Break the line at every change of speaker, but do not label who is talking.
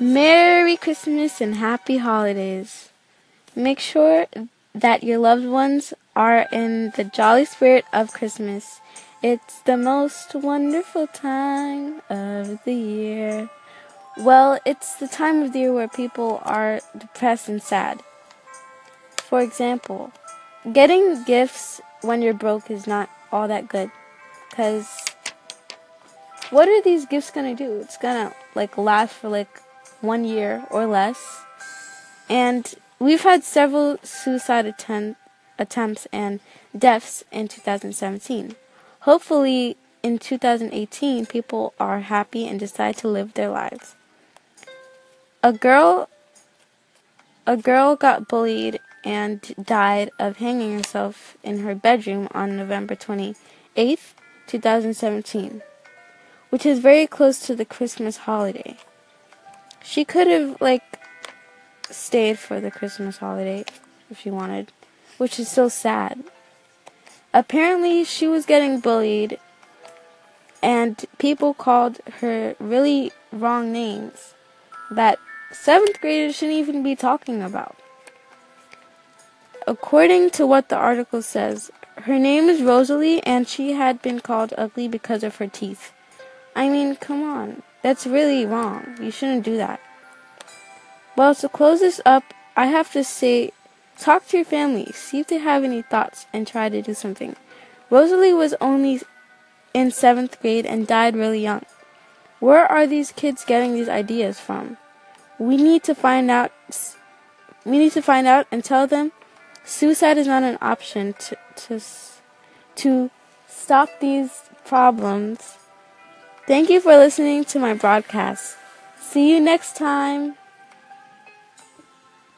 Merry Christmas and Happy Holidays. Make sure that your loved ones are in the jolly spirit of Christmas. It's the most wonderful time of the year. Well, it's the time of the year where people are depressed and sad. For example, getting gifts when you're broke is not all that good. Because what are these gifts gonna do? It's gonna like last for like one year or less. And we've had several suicide attempt, attempts and deaths in 2017. Hopefully, in 2018, people are happy and decide to live their lives. A girl a girl got bullied and died of hanging herself in her bedroom on November 28th, 2017, which is very close to the Christmas holiday. She could have like stayed for the Christmas holiday if she wanted, which is so sad. Apparently, she was getting bullied and people called her really wrong names that seventh graders shouldn't even be talking about. According to what the article says, her name is Rosalie and she had been called ugly because of her teeth. I mean, come on. That's really wrong. You shouldn't do that. Well, to close this up, I have to say talk to your family, see if they have any thoughts, and try to do something. Rosalie was only in seventh grade and died really young. Where are these kids getting these ideas from? We need to find out. We need to find out and tell them suicide is not an option to to to stop these problems. Thank you for listening to my broadcast. See you next time.